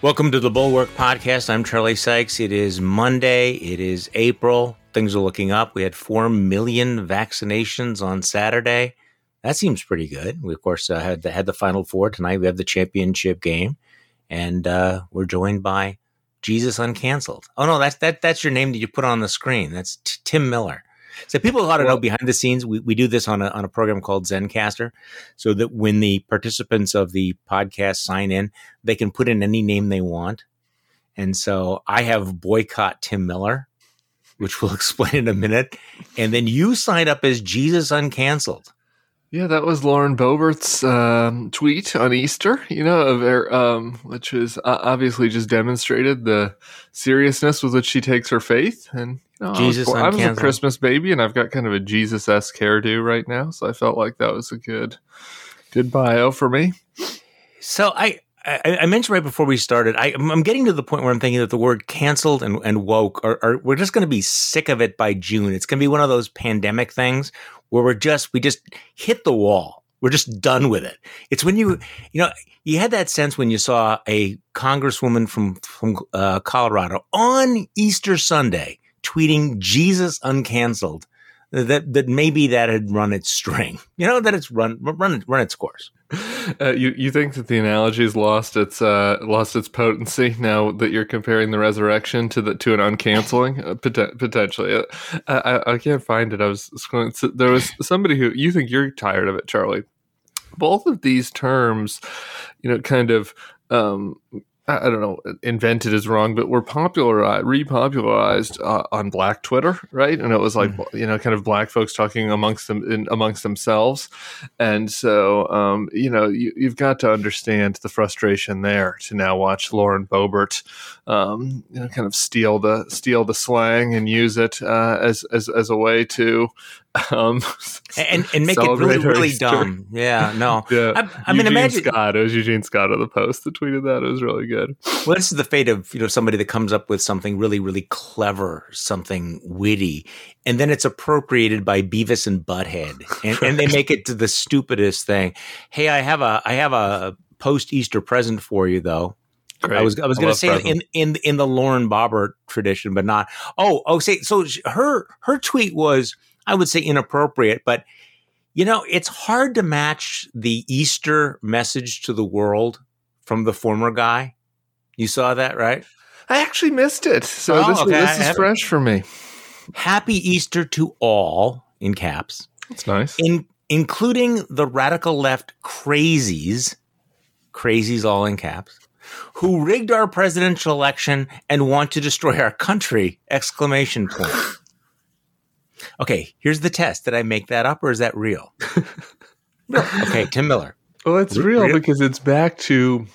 Welcome to the Bulwark Podcast. I'm Charlie Sykes. It is Monday. It is April. Things are looking up. We had 4 million vaccinations on Saturday. That seems pretty good. We, of course, uh, had, the, had the Final Four. Tonight we have the championship game. And uh, we're joined by Jesus Uncanceled. Oh, no, that's, that, that's your name that you put on the screen. That's T- Tim Miller. So people ought to know behind the scenes, we, we do this on a, on a program called Zencastr so that when the participants of the podcast sign in, they can put in any name they want. And so I have boycott Tim Miller, which we'll explain in a minute. And then you sign up as Jesus Uncanceled. Yeah, that was Lauren Boebert's um, tweet on Easter, you know, of er, um, which is uh, obviously just demonstrated the seriousness with which she takes her faith. And you Jesus I was, I was a. Christmas baby, and I've got kind of a Jesus esque hairdo right now, so I felt like that was a good, good bio for me. So I, I, I mentioned right before we started, I, I'm getting to the point where I'm thinking that the word canceled and, and woke are, are we're just going to be sick of it by June. It's going to be one of those pandemic things where we're just we just hit the wall. We're just done with it. It's when you you know you had that sense when you saw a congresswoman from from uh, Colorado on Easter Sunday tweeting Jesus uncanceled that that maybe that had run its string. You know that it's run run run its course. Uh, you you think that the analogy's lost its uh, lost its potency now that you're comparing the resurrection to the to an uncanceling uh, pot- potentially? Uh, I, I, can't find it. I was scrolling. There was somebody who you think you're tired of it, Charlie. Both of these terms, you know, kind of. Um, I don't know, invented is wrong, but were popularized, repopularized uh, on Black Twitter, right? And it was like, you know, kind of black folks talking amongst them in, amongst themselves, and so um, you know, you, you've got to understand the frustration there to now watch Lauren Boebert, um, you know, kind of steal the steal the slang and use it uh, as as as a way to um, and and make it really really dumb. Yeah, no. Yeah, I, I mean, imagine. Scott. It was Eugene Scott of the Post that tweeted that. It was really good. Well, this is the fate of you know somebody that comes up with something really really clever, something witty, and then it's appropriated by Beavis and Butthead, and, and they make it to the stupidest thing. Hey, I have a I have a post Easter present for you though. I was I was going to say in in in the Lauren Boebert tradition, but not. Oh, oh, say so. Her her tweet was I would say inappropriate, but you know it's hard to match the Easter message to the world from the former guy. You saw that, right? I actually missed it, so Oh, this, okay, this is fresh for me. Happy Easter to all in caps, That's nice. in including the radical left crazies, crazies all in caps, who rigged our presidential election and want to destroy our country! Exclamation point. Okay, here's the test. Did I make that up or is that real? Okay, Tim Miller. Well, it's real real- because it's back to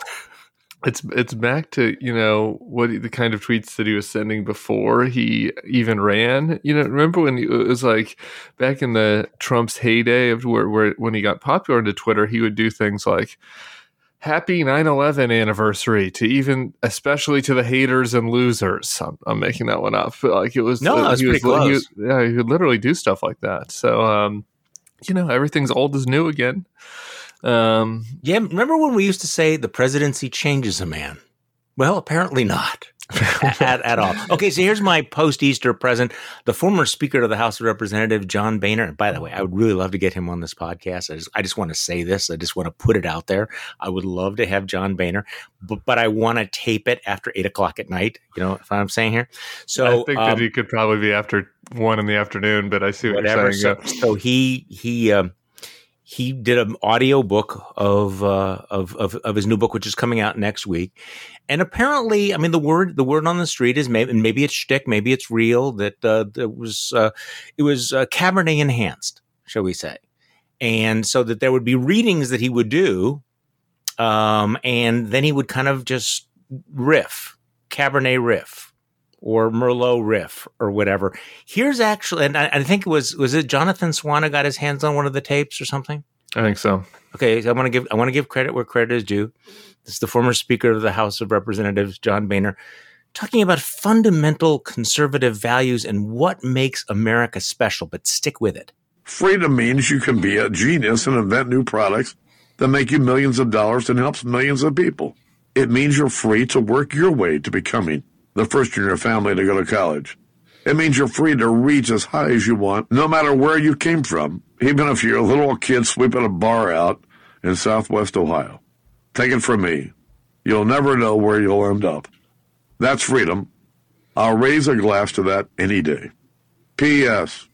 it's it's back to you know what the kind of tweets that he was sending before he even ran. You know, remember when he, it was like back in the Trump's heyday of where, where when he got popular into Twitter, he would do things like. Happy 9/11 anniversary to even, especially to the haters and losers. I'm, I'm making that one up. Like it was, No, uh, he pretty was, close. was- yeah, he would literally do stuff like that. So, um, you know, everything's old is new again. Um, Yeah, remember when we used to say the presidency changes a man? Well, apparently not. at, at all. Okay, so here's my post Easter present. The former Speaker of the House of Representatives, John Boehner. And by the way, I would really love to get him on this podcast. I just, I just want to say this. I just want to put it out there. I would love to have John Boehner, but, but I want to tape it after eight o'clock at night. You know what I'm saying here? So I think that um, he could probably be after one in the afternoon, but I see what whatever. you're saying. So, so he he um, he did an audio book of, uh, of of of his new book, which is coming out next week. And apparently, I mean, the word the word on the street is maybe maybe it's shtick, maybe it's real that uh, that was uh, it was uh, Cabernet enhanced, shall we say? And so that there would be readings that he would do, um, and then he would kind of just riff, Cabernet riff, or Merlot riff, or whatever. Here's actually, and I, I think it was was it Jonathan Swana got his hands on one of the tapes or something. I think so. Okay, so I want to give I want to give credit where credit is due. This is the former Speaker of the House of Representatives, John Boehner, talking about fundamental conservative values and what makes America special. But stick with it. Freedom means you can be a genius and invent new products that make you millions of dollars and helps millions of people. It means you're free to work your way to becoming the first in your family to go to college. It means you're free to reach as high as you want, no matter where you came from, even if you're a little kid sweeping a bar out in southwest Ohio. Take it from me. You'll never know where you'll end up. That's freedom. I'll raise a glass to that any day. P.S.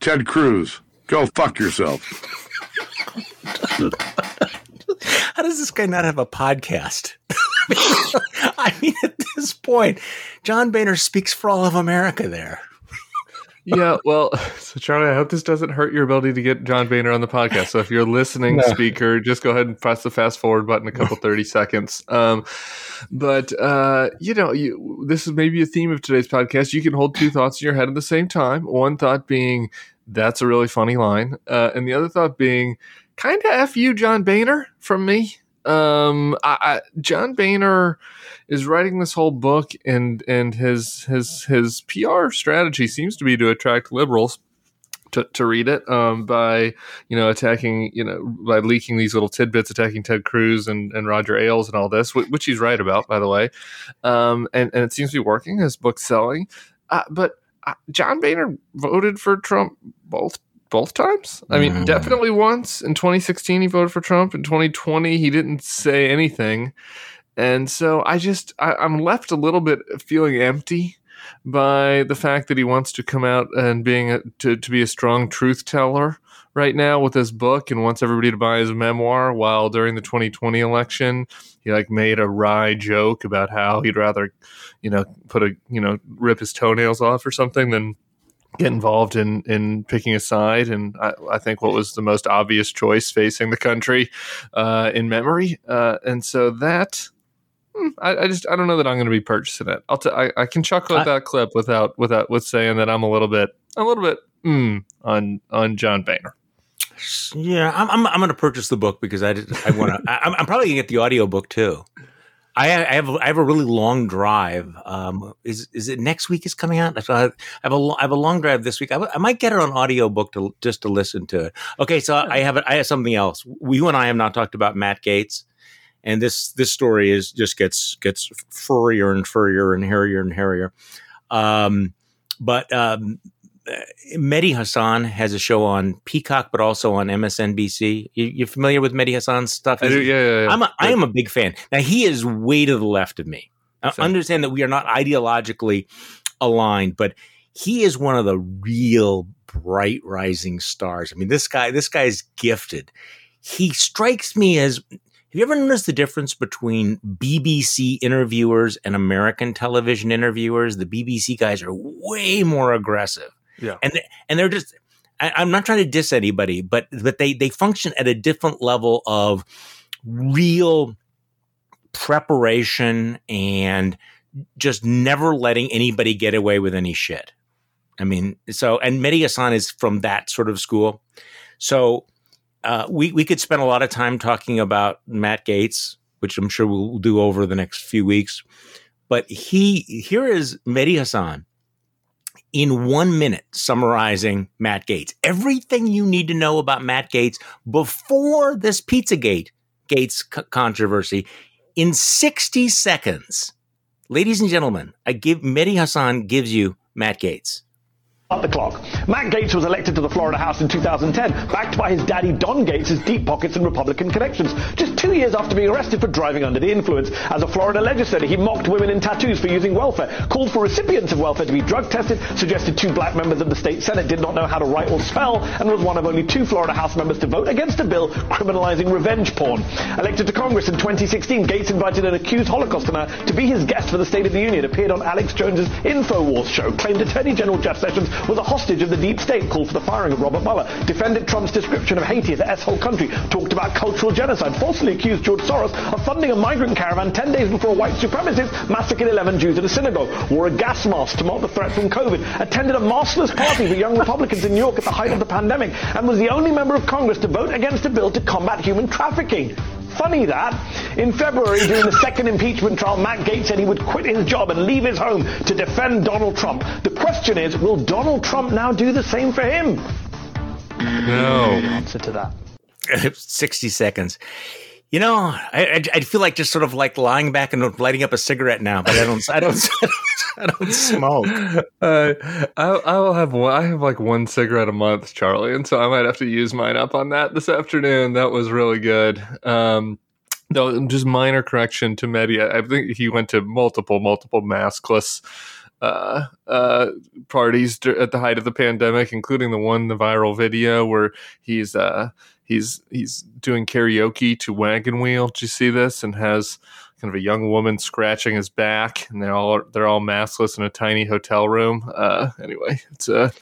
Ted Cruz, go fuck yourself. How does this guy not have a podcast? I mean, at this point, John Boehner speaks for all of America there. yeah, well, so Charlie, I hope this doesn't hurt your ability to get John Boehner on the podcast. So if you're listening, no. speaker, just go ahead and press the fast forward button a couple 30 seconds. Um, but, uh, you know, you, this is maybe a theme of today's podcast. You can hold two thoughts in your head at the same time. One thought being, that's a really funny line. Uh, and the other thought being, kind of F you, John Boehner, from me. Um, I, I, John Boehner is writing this whole book, and and his his his PR strategy seems to be to attract liberals. To, to read it um, by you know attacking you know by leaking these little tidbits attacking Ted Cruz and, and Roger Ailes and all this which he's right about by the way um, and and it seems to be working his book's selling uh, but uh, John Boehner voted for Trump both both times. I mean, mm. definitely once in 2016 he voted for Trump. In 2020 he didn't say anything, and so I just I, I'm left a little bit feeling empty by the fact that he wants to come out and being a, to to be a strong truth teller right now with his book and wants everybody to buy his memoir while during the 2020 election he like made a wry joke about how he'd rather you know put a you know rip his toenails off or something than get involved in in picking a side, and I, I think what was the most obvious choice facing the country uh, in memory, uh, and so that. Hmm, I, I, just I don't know that I'm going to be purchasing it. I'll t- I, I can chuckle at that clip without without with saying that I'm a little bit a little bit mm, on on John Boehner. Yeah, I'm I'm, I'm going to purchase the book because I I want to. I'm, I'm probably going to get the audio book too. I, I have I have a really long drive. Um, is is it next week is coming out? I have a I have a long drive this week. I, w- I might get it on audiobook to just to listen to it. Okay, so I have I have something else. You and I have not talked about Matt Gaetz, and this this story is just gets gets furrier and furrier and hairier and hairier. Um, but um, Uh, Mehdi Hasan has a show on Peacock, but also on MSNBC. You, are familiar with Mehdi Hasan's stuff? I do, yeah, yeah, yeah. I'm a, I am a big fan. Now, he is way to the left of me. I understand that we are not ideologically aligned, but he is one of the real bright rising stars. I mean, this guy, this guy is gifted. He strikes me as have you ever noticed the difference between BBC interviewers and American television interviewers? The BBC guys are way more aggressive. Yeah. And they, and they're just I, am not trying to diss anybody, but but they they function at a different level of real preparation and just never letting anybody get away with any shit. I mean, so and Mehdi Hasan is from that sort of school. So uh, we we could spend a lot of time talking about Matt Gaetz, which I'm sure we'll do over the next few weeks. But he here is Mehdi Hasan in one minute summarizing Matt Gaetz. Everything you need to know about Matt Gaetz before this Pizzagate Gaetz controversy in 60 seconds. Ladies and gentlemen, I give Mehdi Hasan gives you Matt Gaetz the clock. Matt Gaetz was elected to the Florida House in 2010, backed by his daddy Don Gaetz' deep pockets and Republican connections. Just two years after being arrested for driving under the influence. As a Florida legislator, he mocked women in tattoos for using welfare, called for recipients of welfare to be drug tested, suggested two black members of the state Senate did not know how to write or spell, and was one of only two Florida House members to vote against a bill criminalizing revenge porn. Elected to Congress in 2016, Gaetz invited an accused Holocaust denier to be his guest for the State of the Union, appeared on Alex Jones's InfoWars show, claimed Attorney General Jeff Sessions was a hostage of the deep state, called for the firing of Robert Mueller, defended Trump's description of Haiti as an S-hole country, talked about cultural genocide, falsely accused George Soros of funding a migrant caravan 10 days before white supremacist massacred 11 Jews at a synagogue, wore a gas mask to mock the threat from COVID, attended a maskless party for young Republicans in New York at the height of the pandemic, and was the only member of Congress to vote against a bill to combat human trafficking. Funny that. In February, during the second impeachment trial, Matt Gaetz said he would quit his job and leave his home to defend Donald Trump. The question is, will Donald Trump now do the same for him? No. Answer to that. 60 seconds. You know, I, I, feel like just sort of like lying back and lighting up a cigarette now, but I don't, I don't, I don't smoke. Uh, I, I will have one. I have like one cigarette a month, Charlie, and so I might have to use mine up on that this afternoon. That was really good. Um, no, just minor correction to Mehdi. I think he went to multiple, multiple maskless uh, uh, parties at the height of the pandemic, including the one, the viral video where he's uh, he's he's doing karaoke to Wagon Wheel. Do you see this? And has kind of a young woman scratching his back, and they're all they're all maskless in a tiny hotel room. Uh, anyway, it's a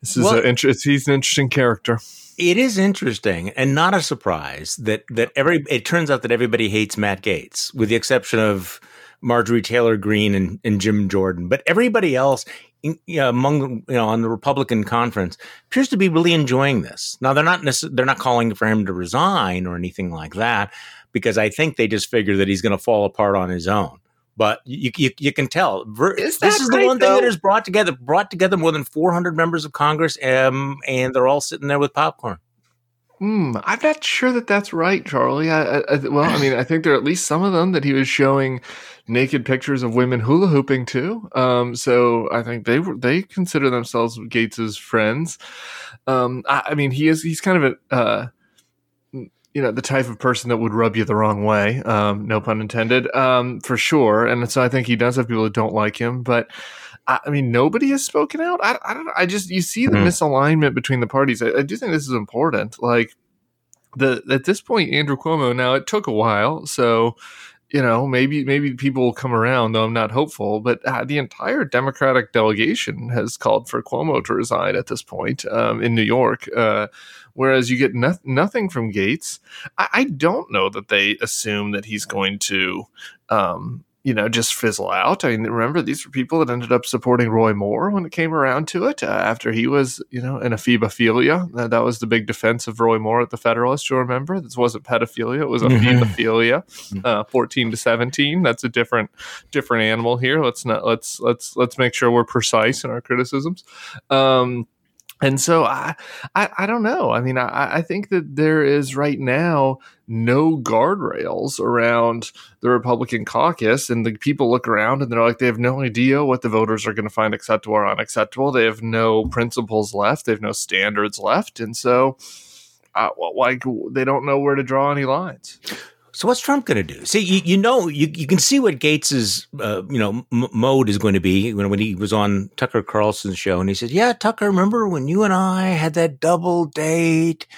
this is well, a interest. He's an interesting character. It is interesting and not a surprise that that every it turns out that everybody hates Matt Gaetz with the exception of Marjorie Taylor Greene and, and Jim Jordan. But everybody else in, you know, among you know on the Republican conference appears to be really enjoying this. Now they're not necess- they're not calling for him to resign or anything like that because I think they just figure that he's going to fall apart on his own. But you, you, you can tell is this is right, the one though? thing that has brought together brought together more than 400 members of Congress, um, and they're all sitting there with popcorn. Hmm, I'm not sure that that's right, Charlie. I, I, well, I mean, I think there are at least some of them that he was showing naked pictures of women hula hooping too. Um, so I think they were they consider themselves Gaetz's friends. Um, I, I, mean, he is he's kind of a uh, you know the type of person that would rub you the wrong way um, no pun intended um, for sure and so i think he does have people that don't like him but i, mean nobody has spoken out I, I, don't i just you see the mm-hmm. misalignment between the parties I, I, do think this is important like the at this point andrew cuomo now it took a while so you know, maybe maybe people will come around. Though I'm not hopeful, but uh, the entire Democratic delegation has called for Cuomo to resign at this point um, in New York. Uh, whereas you get no- nothing from Gaetz. I-, I-, don't know that they assume that he's going to um, you know, just fizzle out. I mean, remember these were people that ended up supporting Roy Moore when it came around to it uh, after he was, you know, in ephebophilia. That, that was the big defense of Roy Moore at the Federalist. You remember this wasn't pedophilia; it was ephebophilia. Mm-hmm. uh, Fourteen to seventeen. That's a different different animal here. Let's not let's let's let's make sure we're precise in our criticisms. Um, and so I, I, I don't know. I mean, I, I think that there is right now no guardrails around the Republican caucus, and the people look around and they're like, they have no idea what the voters are going to find acceptable or unacceptable. They have no principles left. They have no standards left, and so, uh, like, they don't know where to draw any lines. So what's Trump going to do? See, you, you know, you, you can see what Gaetz's, uh, you know, m- mode is going to be when, when he was on Tucker Carlson's show and he said, yeah, Tucker, remember when you and I had that double date?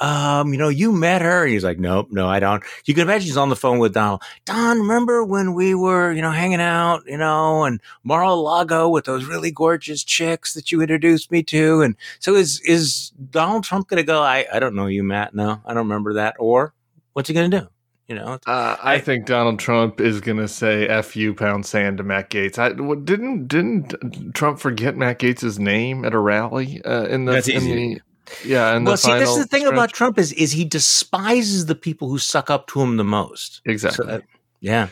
Um, you know, you met her. And he's like, nope, no, I don't. You can imagine he's on the phone with Donald. Don, remember when we were, you know, hanging out, you know, and Mar-a-Lago with those really gorgeous chicks that you introduced me to? And so is, is Donald Trump going to go, I, I don't know you, Matt. No, I don't remember that. Or what's he going to do? You know, uh, I, I, think Donald Trump is going to say "f you, pound sand" to Matt Gaetz. I didn't didn't Trump forget Matt Gaetz's name at a rally uh, in the, That's in easy. the yeah. In well, the see, this is the thing stretch. about Trump is is he despises the people who suck up to him the most. Exactly. So, uh, yeah.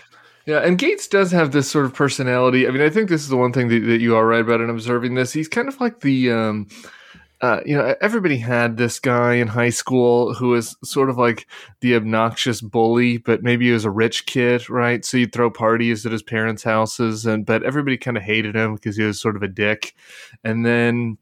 Yeah, and Gaetz does have this sort of personality. I mean, I think this is the one thing that, that you are right about in observing this. He's kind of like the um, uh, you know, everybody had this guy in high school who was sort of like the obnoxious bully, but maybe he was a rich kid, right? So you'd throw parties at his parents' houses, and but everybody kind of hated him because he was sort of a dick. And then,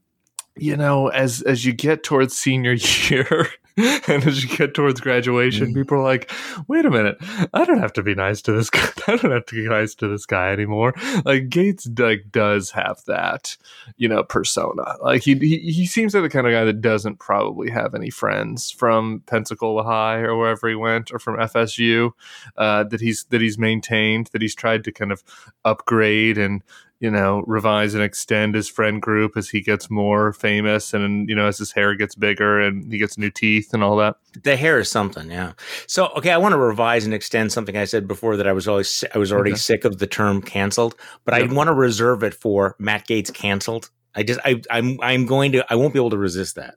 you know, as as you get towards senior year, and as you get towards graduation, mm. people are like, wait a minute, I don't have to be nice to this guy. I don't have to be nice to this guy anymore. Like Gaetz like does have that, you know, persona. Like he, he he seems like the kind of guy that doesn't probably have any friends from Pensacola High or wherever he went or from FSU uh, that he's that he's maintained, that he's tried to kind of upgrade and you know, revise and extend his friend group as he gets more famous and, you know, as his hair gets bigger and he gets new teeth and all that. The hair is something, yeah. So, okay, I want to revise and extend something I said before that I was always, I was already okay. sick of the term canceled, but yep. I want to reserve it for Matt Gaetz canceled. I just, I, I'm, I'm going to, I won't be able to resist that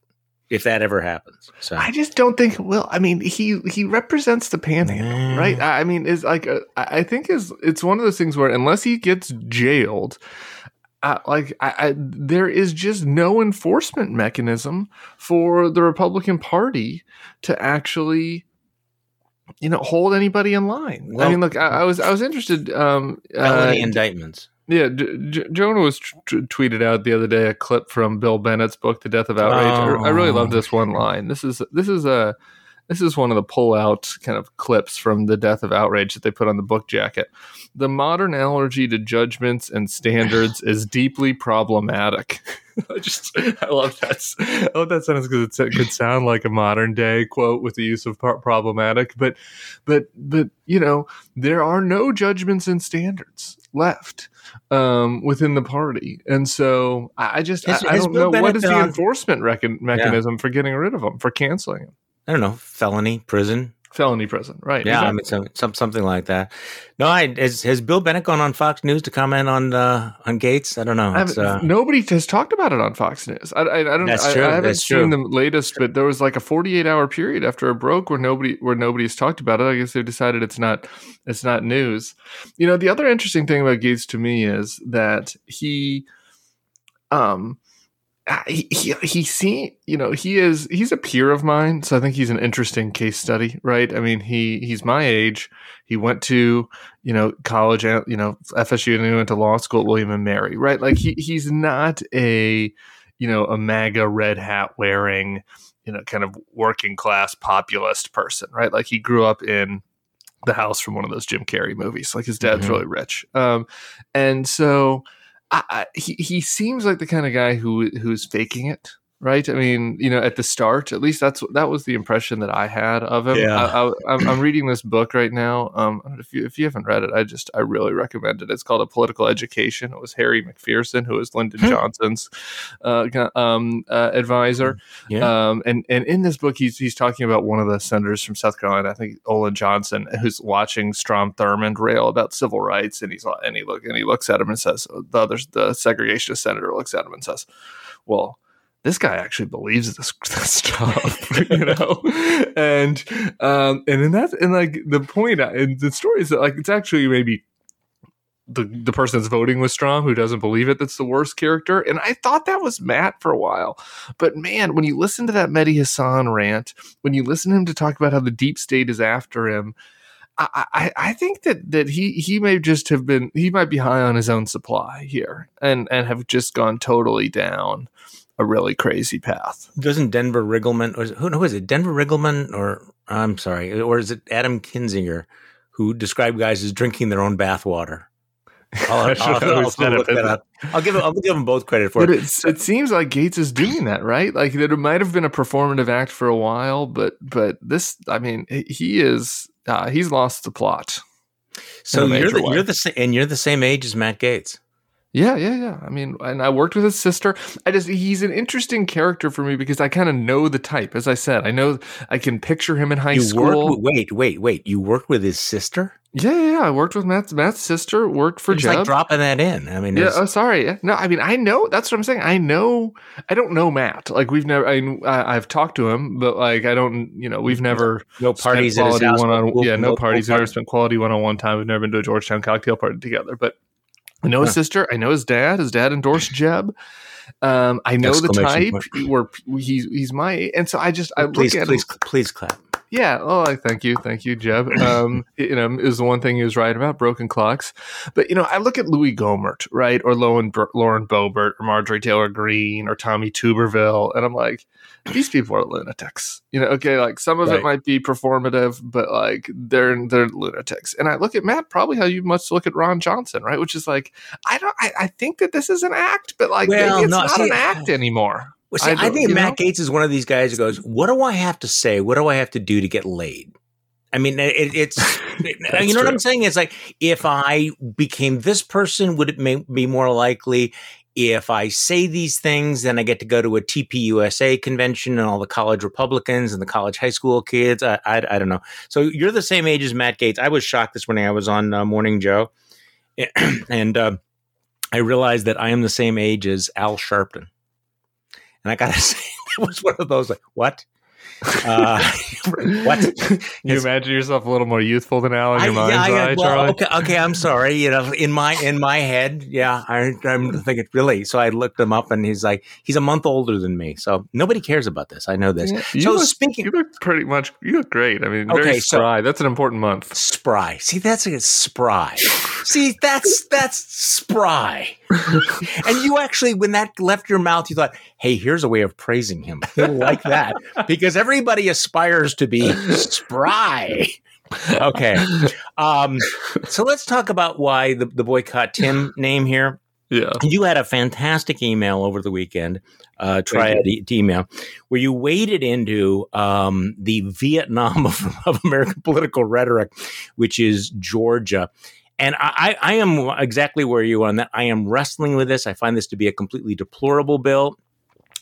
if that ever happens. So I just don't think. it will. I mean, he he represents the panhandle, mm. right? I mean, is like a, I think is it's one of those things where unless he gets jailed. Uh, like I, I, there is just no enforcement mechanism for the Republican Party to actually you know hold anybody in line. Well- I mean, look, I, I was I was interested. Um, Felony uh, indictments. Yeah, J- J- Jonah was t- t- tweeted out the other day a clip from Bill Bennett's book, "The Death of Outrage." I, I really love this oh, one line. This is this is a this is one of the pull out kind of clips from the Death of Outrage that they put on the book jacket. The modern allergy to judgments and standards is deeply problematic. I just I love that I love that sentence because it could sound like a modern day quote with the use of problematic, but but but you know there are no judgments and standards left um, within the party, and so I, I just I, I don't know what is the enforcement recon- mechanism for getting rid of them for canceling them. I don't know, felony, prison. Felony prison, right? Yeah, I mean, some, some something like that. No, I has, has Bill Bennett gone on Fox News to comment on uh, on Gaetz? I don't know. I uh, nobody has talked about it on Fox News. I, I, I don't. That's true, I haven't that's seen true. the latest, but there was like a 48 hour period after it broke where nobody where nobody's talked about it. I guess they've decided it's not it's not news. You know, the other interesting thing about Gaetz to me is that he, um, he he he see you know he is he's a peer of mine, so I think he's an interesting case study, right? I mean he he's my age. He went to you know college, at, you know FSU, and he went to law school at William and Mary, right? Like he he's not a you know a MAGA red hat wearing you know kind of working class populist person, right? Like he grew up in the house from one of those Jim Carrey movies. Like his dad's Mhm. really rich, um, and so I, he he seems like the kind of guy who who's faking it, right? I mean, you know, at the start, at least that's that was the impression that I had of him. Yeah. I, I'm reading this book right now. Um, if you if you haven't read it, I just I really recommend it. It's called A Political Education. It was Harry McPherson, who was Lyndon Hmm. Johnson's uh, um, uh, advisor. yeah. Um, and and in this book, he's he's talking about one of the senators from South Carolina, I think Olin Johnson, who's watching Strom Thurmond rail about civil rights, and he's and he look and he looks at him and says, the other the segregationist senator looks at him and says, "Well." This guy actually believes this, this stuff, you know, and um, and in that and like the point in the story is that like it's actually maybe the the person that's voting with Strom who doesn't believe it that's the worst character. And I thought that was Matt for a while. But man, when you listen to that Mehdi Hasan rant, when you listen to him to talk about how the deep state is after him, I, I, I think that that he he may just have been he might be high on his own supply here and and have just gone totally down a really crazy path. Doesn't Denver Riggleman or is it, who, who is it? Denver Riggleman or I'm sorry, or is it Adam Kinzinger who described guys as drinking their own bathwater? I'll, I should I'll- I'll said it, look that but- up. I'll give I'll give them both credit for But it. it seems like Gaetz is doing that, right? Like it might have been a performative act for a while, but but this, I mean, he is uh, he's lost the plot. So you're the, way. you're the and you're the same age as Matt Gaetz. Yeah, yeah, yeah. I mean, and I worked with his sister. I just he's an interesting character for me because I kind of know the type. As I said, I know I can picture him in high you school. worked with, wait, wait, wait. You worked with his sister? yeah, yeah, yeah. I worked with Matt's Matt's sister. Worked for It's Jeb. like dropping that in. I mean, yeah. Oh, sorry. No, I mean, I know. That's what I'm saying. I know. I don't know Matt. Like we've never. I, I I've talked to him, but like I don't. You know, we've never no parties at his quality house. one-on- We'll- yeah, no we'll- parties. we'll We've never spent quality one on one time. We've never been to a Georgetown cocktail party together. But I know his Huh. sister. I know his dad. His dad endorsed Jeb. Um, I know the type where he's he's my and so I just I Please, look at please, him. please clap. Yeah. Oh, I thank you, thank you, Jeb. Um, you know, is the one thing he was right about broken clocks. But you know, I look at Louie Gohmert, right, or Lauren, Lauren Boebert, or Marjorie Taylor Greene, or Tommy Tuberville, and I'm like, these people are lunatics. You know, okay, like some of Right. it might be performative, but like they're they're lunatics. And I look at Matt probably how you must look at Ron Johnson, right, which is like, I don't, I, I think that this is an act, but like Well, maybe it's no, not see, an act anymore. Well, see, I I, think Matt know? Gaetz is one of these guys who goes, "What do I have to say? What do I have to do to get laid?" I mean, it, it's you know what. I'm saying. It's like if I became this person, would it may, be more likely? If I say these things, then I get to go to a TPUSA convention and all the college Republicans and the college high school kids. I, I, I don't know. So you're the same age as Matt Gaetz. I was shocked this morning. I was on uh, Morning Joe, and uh, I realized that I am the same age as Al Sharpton. And I gotta say, that was one of those like, what? Uh, what? you imagine yourself a little more youthful than Al in your I, mind's yeah, eye, well, Charlie? Okay, okay, I'm sorry. You know, in my in my head, yeah, I, I'm thinking really. So I looked him up, and he's like, he's a month older than me. So nobody cares about this. I know this. Yeah, so look, speaking, you look pretty much. You look great. I mean, very okay, spry. So, that's an important month. Spry. See, that's a spry. See, that's that's spry. and you actually, when that left your mouth, you thought, "Hey, here's a way of praising him." like that because everybody aspires to be spry. Okay, um, so let's talk about why the, the boycott Tim name here. Yeah, you had a fantastic email over the weekend, uh, triad e- email, where you waded into um, the Vietnam of, of American political rhetoric, which is Georgia. And I, I am exactly where you are on that. I am wrestling with this. I find this to be a completely deplorable bill.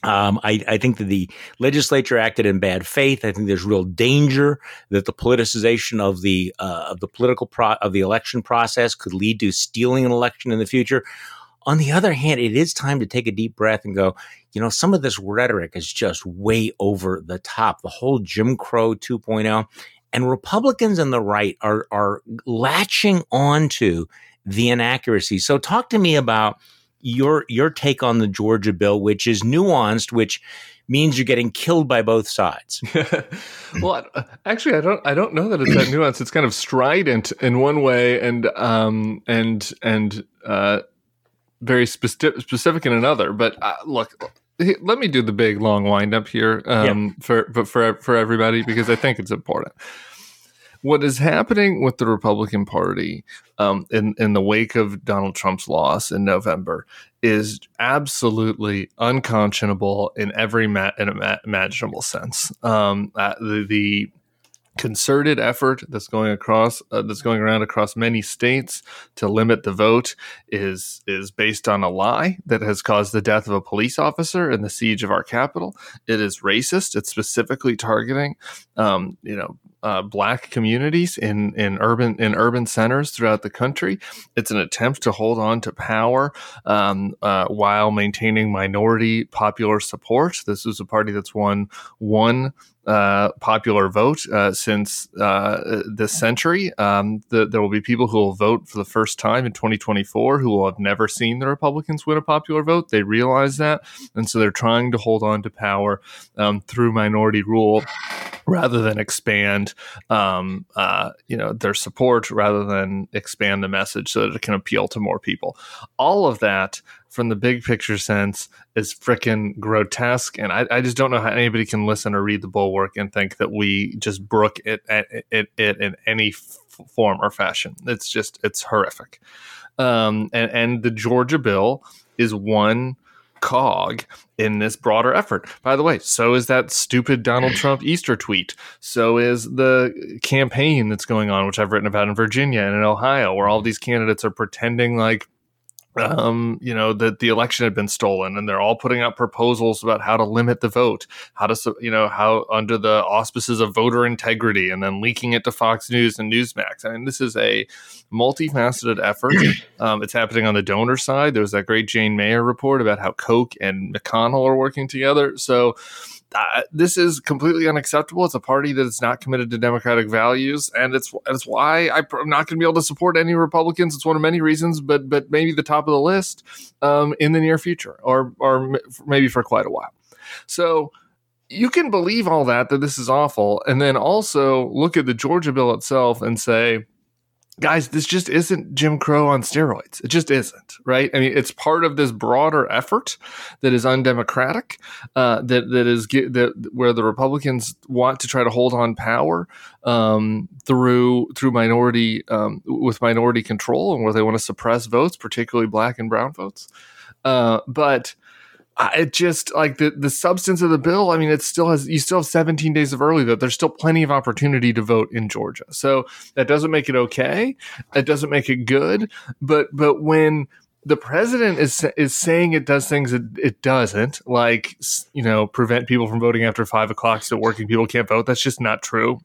Um, I, I, think that the legislature acted in bad faith. I think there's real danger that the politicization of the uh, of the political pro- of the election process could lead to stealing an election in the future. On the other hand, it is time to take a deep breath and go, you know, some of this rhetoric is just way over the top. The whole Jim Crow 2.0 and Republicans and the right are are latching onto the inaccuracy. So talk to me about your your take on the Georgia bill, which is nuanced, which means you're getting killed by both sides. well, actually, I don't I don't know that it's that nuanced. It's kind of strident in one way, and um and and uh, very specific specific in another. But uh, look. Let me do the big long wind up here um, for for for everybody because I think it's important what is happening with the Republican Party um, in in the wake of Donald Trump's loss in November is absolutely unconscionable in every ma- in imaginable sense. Um, uh, the, the concerted effort that's going across uh, that's going around across many states to limit the vote is is based on a lie that has caused the death of a police officer and the siege of our Capitol. It is racist. It's specifically targeting, um, you know, uh, black communities in in urban in urban centers throughout the country. It's an attempt to hold on to power um, uh, while maintaining minority popular support. This is a party that's won one uh, popular vote uh, since uh, this century. Um, the, there will be people who will vote for the first time in 2024 who will have never seen the Republicans win a popular vote. They realize that, and so they're trying to hold on to power um, through minority rule rather than expand, um, uh, you know, their support rather than expand the message so that it can appeal to more people. All of that, from the big picture sense, is freaking grotesque, and I, I, just don't know how anybody can listen or read the Bulwark and think that we just brook it, it, it, it in any f- form or fashion. It's just it's horrific. Um, and, and the Georgia bill is one cog in this broader effort. By the way, so is that stupid Donald Trump Easter tweet. So is the campaign that's going on, which I've written about in Virginia and in Ohio, where all these candidates are pretending like um, you know, that the election had been stolen, and they're all putting out proposals about how to limit the vote, how to, you know, how under the auspices of voter integrity, and then leaking it to Fox News and Newsmax. I mean, this is a multifaceted effort. Um, it's happening on the donor side. There was that great Jane Mayer report about how Koch and McConnell are working together. So, this is completely unacceptable. It's a party that is not committed to democratic values, and it's it's why I'm not going to be able to support any Republicans. It's one of many reasons, but but maybe the top of the list um, in the near future, or or maybe for quite a while. So you can believe all that that this is awful, and then also look at the Georgia bill itself and say guys, this just isn't Jim Crow on steroids. It just isn't, right? I mean, it's part of this broader effort that is undemocratic, uh, that that is that where the Republicans want to try to hold on power um, through through minority um, with minority control, and where they want to suppress votes, particularly black and brown votes. Uh, but it just like the the substance of the bill. I mean, it still has you still have 17 days of early vote. There's still plenty of opportunity to vote in Georgia. So that doesn't make it okay. It doesn't make it good. But but when the president is is saying it does things that it doesn't, like you know, prevent people from voting after five o'clock so working people can't vote. That's just not true.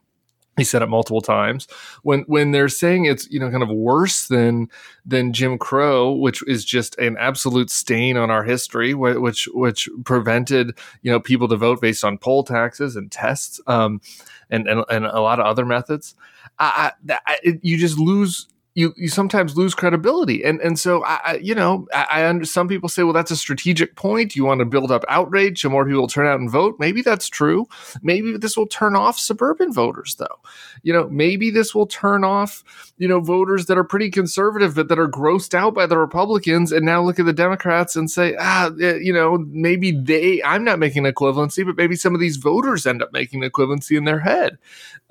He said it multiple times when when they're saying it's you know kind of worse than than Jim Crow, which is just an absolute stain on our history, which which prevented you know people to vote based on poll taxes and tests, um, and and, and a lot of other methods. I, I, you just lose you you sometimes lose credibility. And and so I, I you know I, I under, some people say well that's a strategic point. You want to build up outrage so more people turn out and vote. Maybe that's true. Maybe this will turn off suburban voters though. You know maybe this will turn off you know voters that are pretty conservative but that are grossed out by the Republicans. And now look at the Democrats and say ah you know maybe they I'm not making equivalency but maybe some of these voters end up making an equivalency in their head.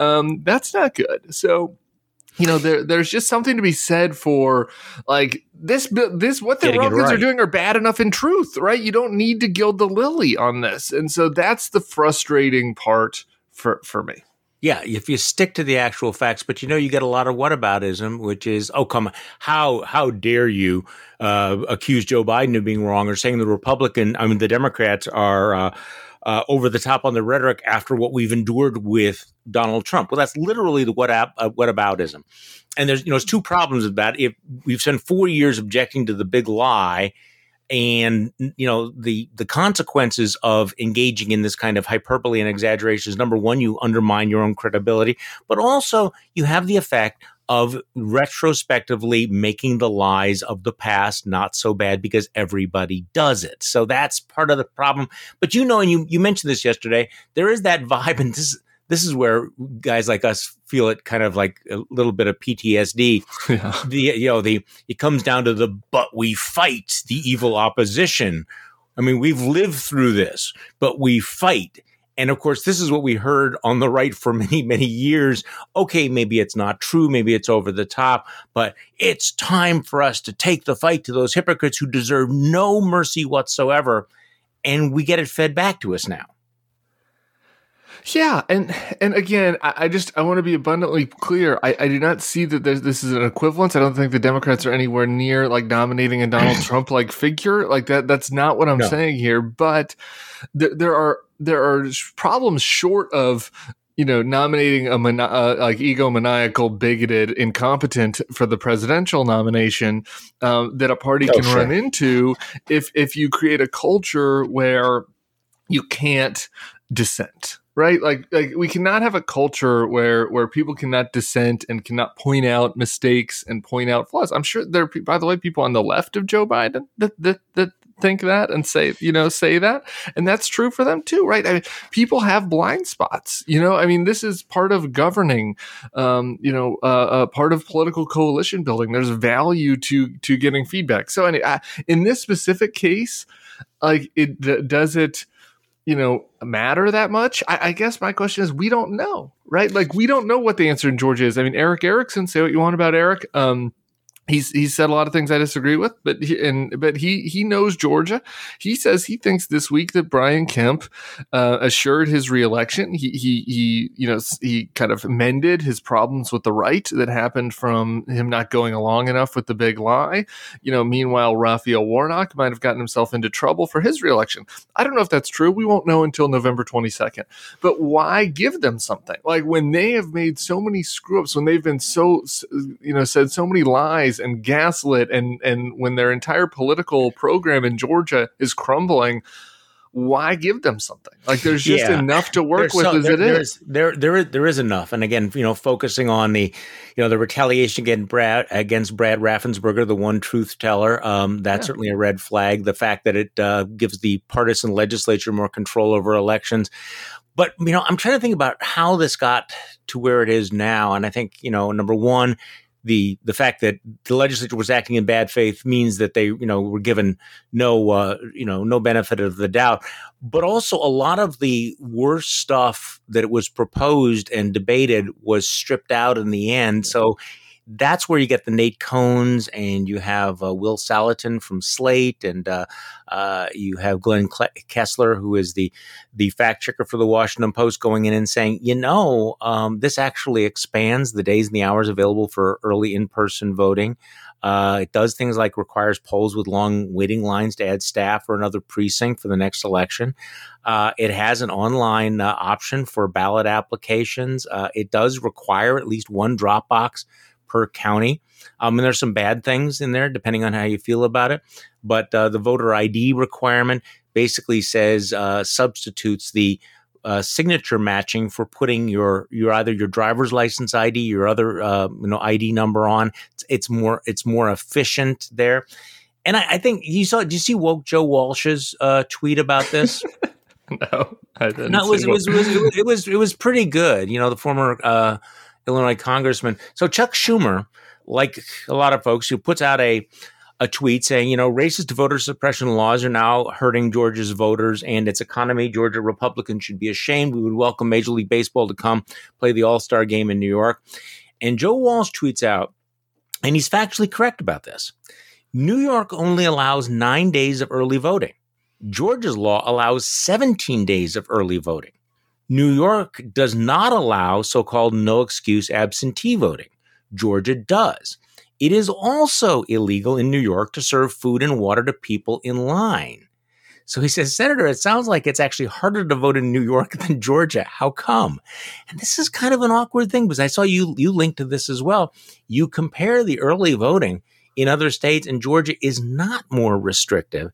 Um, that's not good. So you know there there's just something to be said for like this this what the Republicans right. are doing are bad enough in truth, right? You don't need to gild the lily on this. And so that's the frustrating part for for me. Yeah, if you stick to the actual facts, but you know you get a lot of whataboutism, which is, oh come, on, how how dare you uh, accuse Joe Biden of being wrong or saying the Republican, I mean the Democrats are uh, uh, over the top on the rhetoric after what we've endured with Donald Trump. Well, that's literally the what ab- uh, whataboutism. And there's you know there's two problems with that. If we've spent four years objecting to the big lie, and you know the the consequences of engaging in this kind of hyperbole and exaggeration is number one, you undermine your own credibility, but also you have the effect of retrospectively making the lies of the past not so bad because everybody does it. So that's part of the problem. But you know, and you, you mentioned this yesterday, there is that vibe, and this this is where guys like us feel it kind of like a little bit of PTSD. Yeah. The you know, the it comes down to the but we fight the evil opposition. I mean, we've lived through this, but we fight. And of course, this is what we heard on the right for many, many years. Okay, maybe it's not true. Maybe it's over the top, but it's time for us to take the fight to those hypocrites who deserve no mercy whatsoever. And we get it fed back to us now. Yeah, and and again, I, I just I want to be abundantly clear. I, I do not see that this is an equivalence. I don't think the Democrats are anywhere near like nominating a Donald Trump like figure like that. That's not what I'm no. saying here. But th- there are there are problems short of you know nominating a mani- uh, like egomaniacal bigoted incompetent for the presidential nomination um, that a party oh, can sure. run into if if you create a culture where you can't dissent right? Like like we cannot have a culture where where people cannot dissent and cannot point out mistakes and point out flaws. I'm sure there are by the way people on the left of joe biden that that that think that and say you know say that. And that's true for them too right? I mean, people have blind spots you know? I mean this is part of governing um, you know uh, uh, part of political coalition building. There's value to to getting feedback. So anyway, in this specific case like it does it you know, matter that much? I, I, guess my question is we don't know, right? Like we don't know what the answer in Georgia is. I mean, Erick Erickson, say what you want about Eric. Um, he's he's said a lot of things I disagree with, but he, and but he he knows Georgia. He says he thinks this week that Brian Kemp uh, assured his reelection. He he he you know he kind of mended his problems with the right that happened from him not going along enough with the big lie. You know, meanwhile Raphael Warnock might have gotten himself into trouble for his reelection. I don't know if that's true. We won't know until November twenty second. But why give them something like when they have made so many screw ups, when they've been so you know said so many lies lies and gaslit and and when their entire political program in Georgia is crumbling why give them something? Like there's just yeah. enough to work there's with so, as there, it is. There, there is there is enough. And again, you know, focusing on the, you know, the retaliation against Brad against Brad Raffensperger, the one truth teller. Um, that's yeah. certainly a red flag. The fact that it uh, gives the partisan legislature more control over elections. But you know, I'm trying to think about how this got to where it is now. And I think you know, number one, the the fact that the legislature was acting in bad faith means that they you know were given no uh, you know no benefit of the doubt. But also a lot of the worst stuff that was proposed and debated was stripped out in the end. So that's where you get the Nate Cohns and you have uh, Will Saletan from Slate and uh, uh, you have Glenn Kessler, who is the the fact checker for the Washington Post, going in and saying, you know, um, this actually expands the days and the hours available for early in person voting. Uh, it does things like requires polls with long waiting lines to add staff or another precinct for the next election. Uh, it has an online uh, option for ballot applications. It does require at least one drop box per county. Um, and there's some bad things in there, depending on how you feel about it. But uh, the voter ID requirement basically says uh, substitutes the uh, signature matching for putting your your either your driver's license ID, your other uh, you know ID number on. It's, it's, more it's more efficient there. And I, I, think you saw. Did you see woke Joe Walsh's uh, tweet about this? no, I didn't. No, it was, it was, it was, it was it was pretty good. You know, the former uh, Illinois congressman. So Chuck Schumer, like a lot of folks, who puts out a a tweet saying, you know, racist voter suppression laws are now hurting Georgia's voters and its economy. Georgia Republicans should be ashamed. We would welcome Major League Baseball to come play the All Star game in New York. And Joe Walsh tweets out, and he's factually correct about this New York only allows nine days of early voting. Georgia's law allows 17 days of early voting. New York does not allow so called no excuse absentee voting. Georgia does. It is also illegal in New York to serve food and water to people in line. So he says, Senator, it sounds like it's actually harder to vote in New York than Georgia. How come? And this is kind of an awkward thing because I saw you you linked to this as well. You compare the early voting in other states, and Georgia is not more restrictive.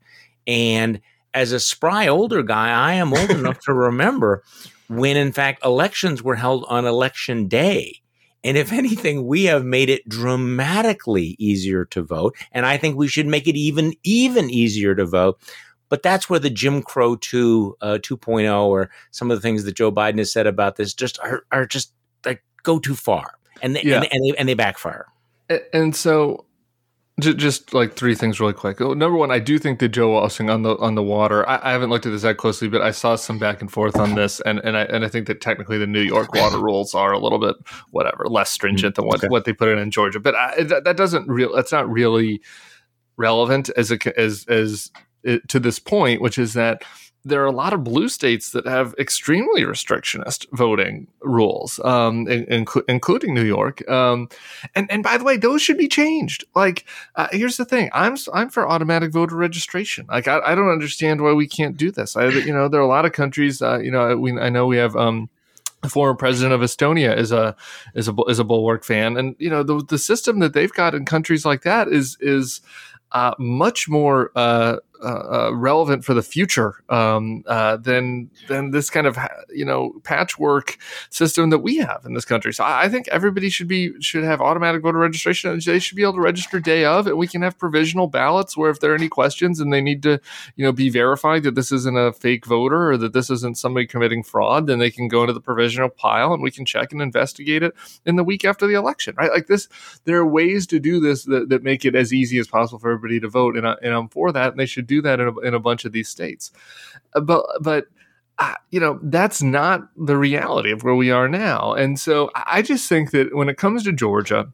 And as a spry older guy, I am old enough to remember when, in fact, elections were held on election day. And if anything, we have made it dramatically easier to vote. And I think we should make it even, even easier to vote. But that's where the Jim Crow 2, uh, 2.0 or some of the things that Joe Biden has said about this just are, are just like go too far and they, yeah. and, and, they, and they backfire. And so just like three things really quick. Oh, number one, I do think that Joe Walshing on the on the water. I, I, haven't looked at this that closely, but I saw some back and forth on this, and and I and I think that technically the New York water rules are a little bit whatever less stringent than what, mm, okay. what they put in in Georgia. But I, that, that doesn't real. That's not really relevant as a as as it, to this point, which is that there are a lot of blue states that have extremely restrictionist voting rules, um, including New York. Um, and and by the way, those should be changed. Like, uh, here's the thing: I'm I'm for automatic voter registration. Like, I, I don't understand why we can't do this. I, you know, there are a lot of countries. Uh, you know, we I know we have. Um, the former president of Estonia is a is a is a bulwark fan, and you know the the system that they've got in countries like that is is uh, much more uh, uh, uh, relevant for the future um, uh, than than this kind of you know patchwork system that we have in this country. So I, I, think everybody should be should have automatic voter registration. And they should be able to register day of, and we can have provisional ballots where if there are any questions and they need to you know be verified that this isn't a fake voter or that this isn't somebody committing fraud, then they can go into the provisional pile and we can check and investigate it in the week after the election. Right? Like this, there are ways to do this that, that make it as easy as possible for everybody to vote, and, I, and I'm for that. And they should do that in a, in a bunch of these states. Uh, but but uh, you know that's not the reality of where we are now, and so I just think that when it comes to Georgia,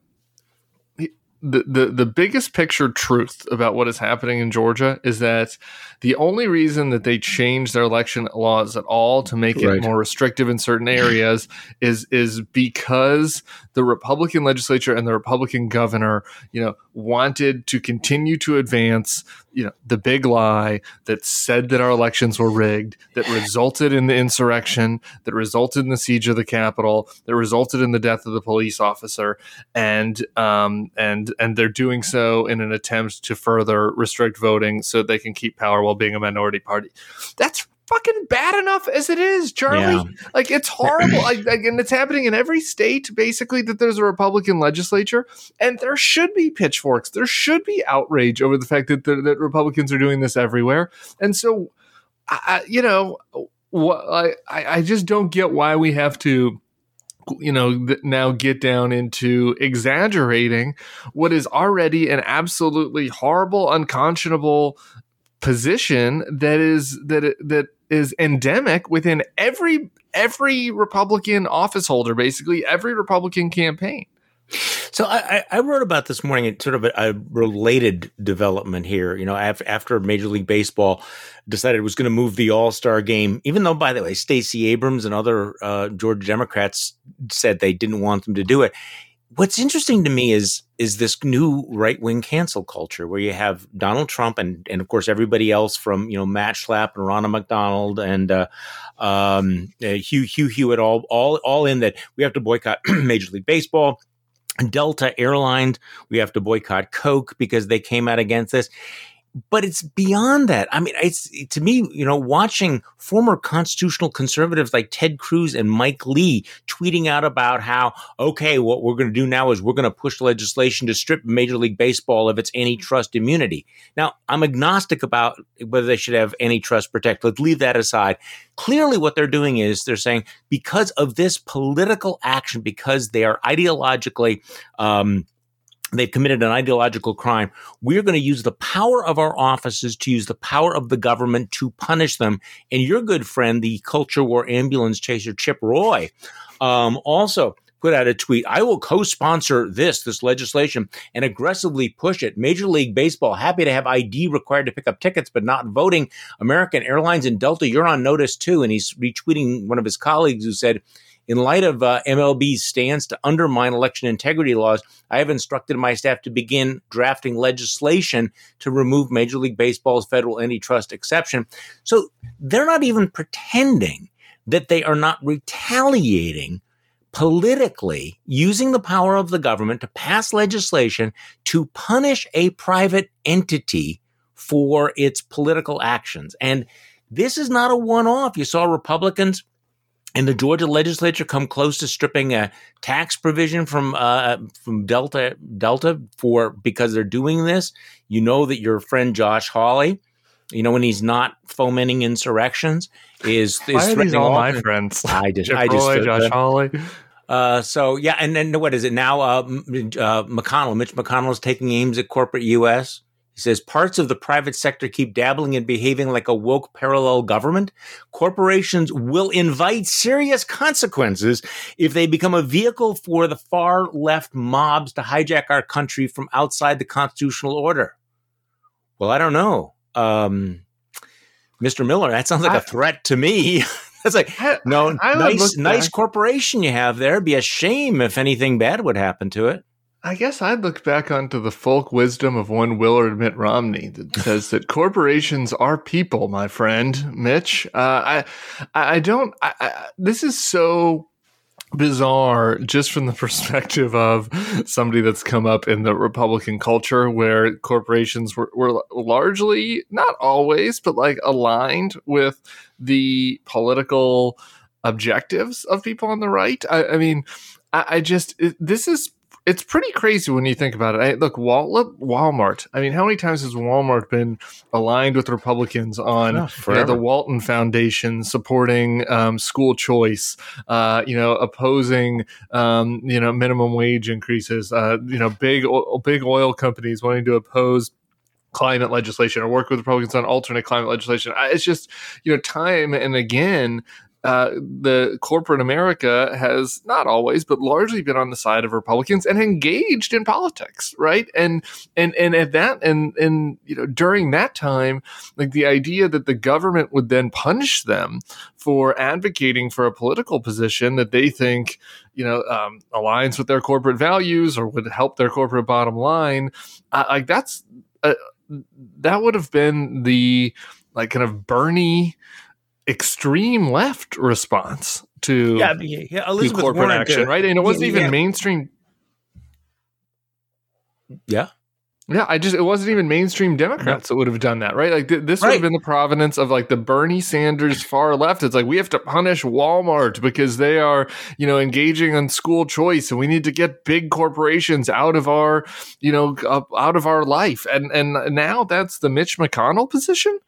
the, the the biggest picture truth about what is happening in Georgia is that the only reason that they changed their election laws at all to make it more restrictive in certain areas is is because the Republican legislature and the Republican governor, you know, wanted to continue to advance you know the big lie that said that our elections were rigged that resulted in the insurrection that resulted in the siege of the capitol that resulted in the death of the police officer and um, and and they're doing so in an attempt to further restrict voting so they can keep power while being a minority party that's fucking bad enough as it is, Charlie. Yeah. Like it's horrible. like, like, and it's happening in every state, basically, that there's a Republican legislature, and there should be pitchforks. There should be outrage over the fact that that Republicans are doing this everywhere. And so, I, you know, what I I just don't get why we have to you know now get down into exaggerating what is already an absolutely horrible unconscionable position that is that that is endemic within every every Republican office holder, basically every Republican campaign. So I, I wrote about this morning. Sort of a, a related development here. You know, after, Major League Baseball decided it was going to move the All Star game, even though, by the way, Stacey Abrams and other uh, Georgia Democrats said they didn't want them to do it what's interesting to me is is this new right wing cancel culture where you have Donald Trump and and of course everybody else from you know Matt Schlapp and Ronna McDaniel and uh, um, uh, Hugh Hugh Hewitt all all all in that we have to boycott Major League Baseball. Delta Airlines, we have to boycott Coke because they came out against this but it's beyond that. I mean, it's to me, you know, watching former constitutional conservatives like Ted Cruz and Mike Lee tweeting out about how, okay, what we're going to do now is we're going to push legislation to strip Major League Baseball of its antitrust immunity. Now, I'm agnostic about whether they should have antitrust protect. Let's leave that aside. Clearly, what they're doing is they're saying because of this political action, because they are ideologically, um, they've committed an ideological crime. We're going to use the power of our offices to use the power of the government to punish them. And your good friend, the culture war ambulance chaser Chip Roy, um, also put out a tweet. I will co-sponsor this, this legislation and aggressively push it. Major League Baseball, happy to have ID required to pick up tickets, but not voting. American Airlines and Delta, you're on notice too. And he's retweeting one of his colleagues who said, in light of uh, MLB's stance to undermine election integrity laws, I have instructed my staff to begin drafting legislation to remove Major League Baseball's federal antitrust exception. So they're not even pretending that they are not retaliating politically using the power of the government to pass legislation to punish a private entity for its political actions. And this is not a one off. You saw Republicans and the Georgia legislature come close to stripping a tax provision from uh, from Delta Delta for because they're doing this. You know that your friend Josh Hawley, you know when he's not fomenting insurrections, is is Why threatening all, all my friends. I just, I just, Roy, Josh Hawley. Uh, so yeah, and then what is it now? Uh, uh, McConnell, Mitch McConnell is taking aims at corporate U.S. He says parts of the private sector keep dabbling and behaving like a woke parallel government. Corporations will invite serious consequences if they become a vehicle for the far left mobs to hijack our country from outside the constitutional order. Well, I don't know. Um, Mr. Miller, that sounds like I, a threat to me. That's like I, no I nice nice corporation you have there. It'd be a shame if anything bad would happen to it. I guess I'd look back onto the folk wisdom of one Willard Mitt Romney that says that corporations are people, my friend Mitch. Uh, I, I don't. I, I, this is so bizarre just from the perspective of somebody that's come up in the Republican culture where corporations were, were largely, not always, but like aligned with the political objectives of people on the right. I, I mean, I, I just, this is it's pretty crazy when you think about it. I, look, Walmart. I mean, how many times has Walmart been aligned with Republicans on oh, you know, the Walton Foundation supporting um, school choice? Uh, you know, opposing um, you know minimum wage increases. Uh, you know, big big oil companies wanting to oppose climate legislation or work with Republicans on alternate climate legislation. It's just, you know, time and again, uh, the corporate America has not always, but largely been on the side of Republicans and engaged in politics, right? And and and at that and and you know during that time, like the idea that the government would then punish them for advocating for a political position that they think you know um, aligns with their corporate values or would help their corporate bottom line, uh, like that's uh, that would have been the like kind of Bernie extreme left response to yeah, yeah Elizabeth corporate Warren action, right? And it wasn't yeah, even mainstream. Yeah, yeah, I just it wasn't even mainstream Democrats that would have done that, right? Like th- this right. would have been the provenance of like the Bernie Sanders far left. It's like we have to punish Walmart because they are, you know, engaging on school choice, and we need to get big corporations out of our, you know, uh, out of our life. And and now that's the Mitch McConnell position,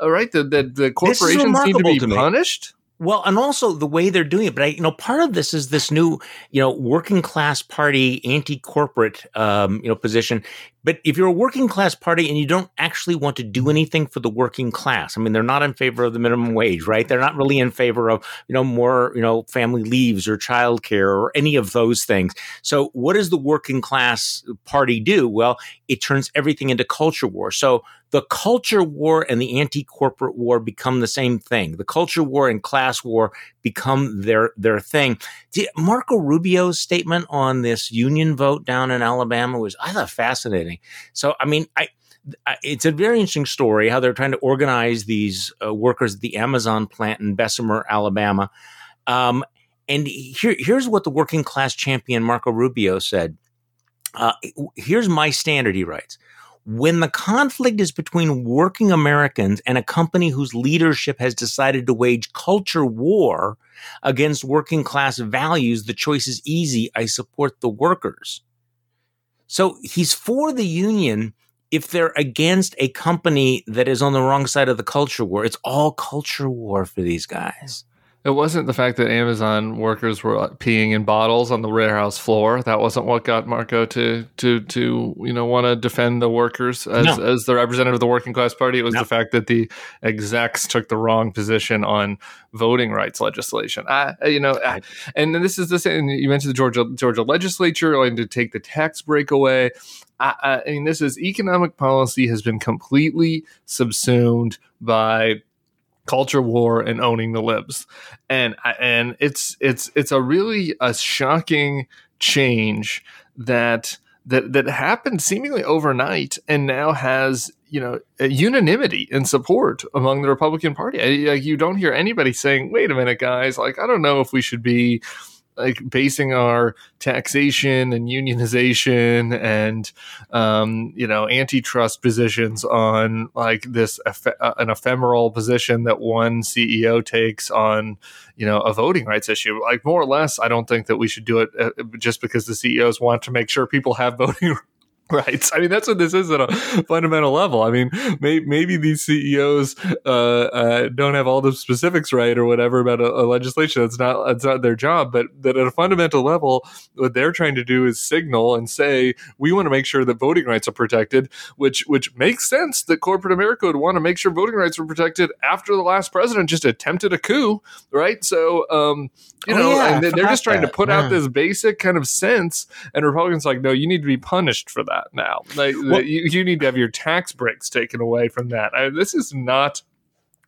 All right? That the, the corporations need to be to punished. Well, and also the way they're doing it. But I, you know, part of this is this new, you know, working class party, anti corporate, um, you know, position. But if you're a working class party and you don't actually want to do anything for the working class, I mean, they're not in favor of the minimum wage, right? They're not really in favor of, you know, more, you know, family leaves or childcare or any of those things. So what does the working class party do? Well, it turns everything into culture war. So the culture war and the anti-corporate war become the same thing. The culture war and class war become their their thing. Marco Rubio's statement on this union vote down in Alabama was I thought fascinating. So I mean, I it's a very interesting story how they're trying to organize these uh, workers at the Amazon plant in Bessemer, Alabama. Um, and here, here's what the working class champion Marco Rubio said. Uh, here's my standard, he writes when the conflict is between working Americans and a company whose leadership has decided to wage culture war against working class values, the choice is easy. I support the workers. So he's for the union if they're against a company that is on the wrong side of the culture war. It's all culture war for these guys. It wasn't the fact that Amazon workers were peeing in bottles on the warehouse floor. That wasn't what got Marco to to to you know want to defend the workers as no. as the representative of the working class party. It was no. the fact that the execs took the wrong position on voting rights legislation. I, you know, I, and this is the same. You mentioned the Georgia Georgia legislature going to take the tax break away. I, I mean, this is economic policy has been completely subsumed by culture war and owning the libs and and it's it's it's a really a shocking change that that that happened seemingly overnight and now has you know unanimity in support among the Republican Party. I, like you don't hear anybody saying, "Wait a minute, guys! Like I don't know if we should be." Like basing our taxation and unionization and um, you know antitrust positions on like this uh, an ephemeral position that one CEO takes on you know a voting rights issue. Like more or less, I don't think that we should do it uh, just because the CEOs want to make sure people have voting Right. I mean, that's what this is at a fundamental level. I mean, may, maybe these CEOs uh, uh, don't have all the specifics right or whatever about a, a, legislation. That's not that's not their job. But that at a fundamental level, what they're trying to do is signal and say we want to make sure that voting rights are protected, which which makes sense that corporate America would want to make sure voting rights were protected after the last president just attempted a coup, right? So, um, you oh, know, yeah, and they're just trying that. to put yeah. out this basic kind of sense, and Republicans like, no, you need to be punished for that that now. Like, well, you, you, need to have your tax breaks taken away from that. I, this is not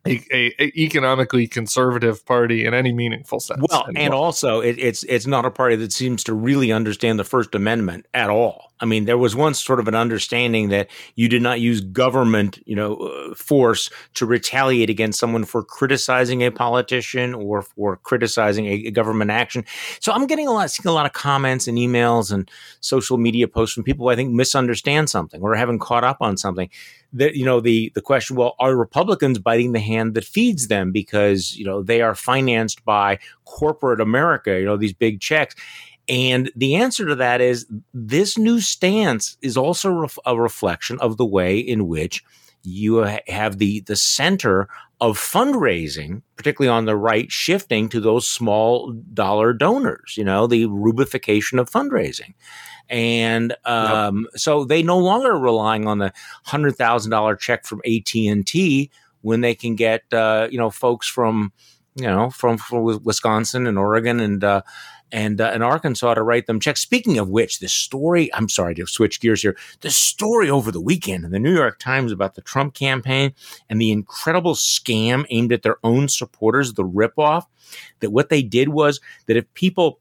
a, a, economically conservative party in any meaningful sense. Well, anymore. and also it, it's it's not a party that seems to really understand the First Amendment at all. I mean, there was once sort of an understanding that you did not use government, you know, uh, force to retaliate against someone for criticizing a politician or for criticizing a, a government action. So I'm getting a lot, seeing a lot of comments and emails and social media posts from people who I think misunderstand something or haven't caught up on something that you know the the question well are republicans biting the hand that feeds them because you know they are financed by corporate america you know these big checks? And the answer to that is this new stance is also a reflection of the way in which you have the the center of fundraising, particularly on the right, shifting to those small dollar donors. You know, the rubification of fundraising, and um, yep. so they no longer are relying on the hundred thousand dollar check from AT and T when they can get uh, you know folks from you know from, from Wisconsin and Oregon and uh, and uh, in Arkansas to write them checks. Speaking of which, the story I'm sorry to switch gears here. The story over the weekend in the New York Times about the Trump campaign and the incredible scam aimed at their own supporters, the ripoff. That what they did was that if people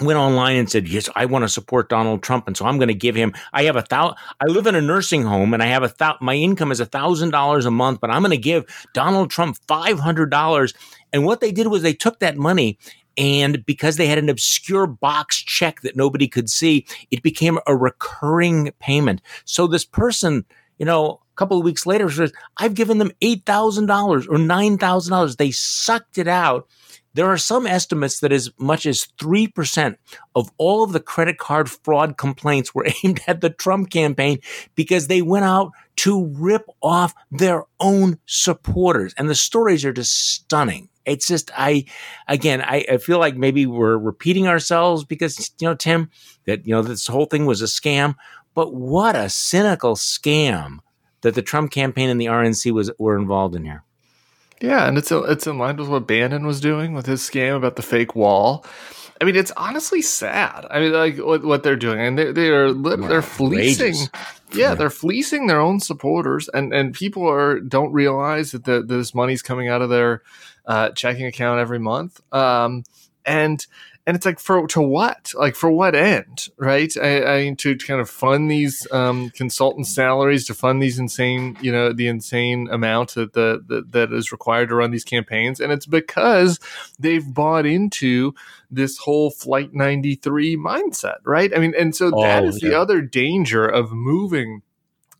went online and said, "Yes, I want to support Donald Trump, and so I'm going to give him. I have a thousand. I live in a nursing home, and I have a thou- my income is a thousand dollars a month, but I'm going to give Donald Trump five hundred dollars." And what they did was they took that money. And because they had an obscure box check that nobody could see, it became a recurring payment. So this person, you know, a couple of weeks later says, I've given them $8,000 or $9,000. They sucked it out there are some estimates that as much as 3% of all of the credit card fraud complaints were aimed at the Trump campaign because they went out to rip off their own supporters. And the stories are just stunning. It's just, I, again, I, I feel like maybe we're repeating ourselves because, you know, Tim, that, you know, this whole thing was a scam. But what a cynical scam that the Trump campaign and the RNC was were involved in here. Yeah, and it's it's in line with what Bannon was doing with his scam about the fake wall. I mean, it's honestly sad. I mean, like what, what they're doing, and they they are they're fleecing. Yeah, yeah, they're fleecing their own supporters, and and people are don't realize that the, this money's coming out of their uh, checking account every month. Um, and and it's like for to what like for what end right i, I mean to kind of fund these um, consultant salaries to fund these insane you know the insane amount that the, the, that is required to run these campaigns and it's because they've bought into this whole flight 93 mindset right i mean and so oh, that is yeah. the other danger of moving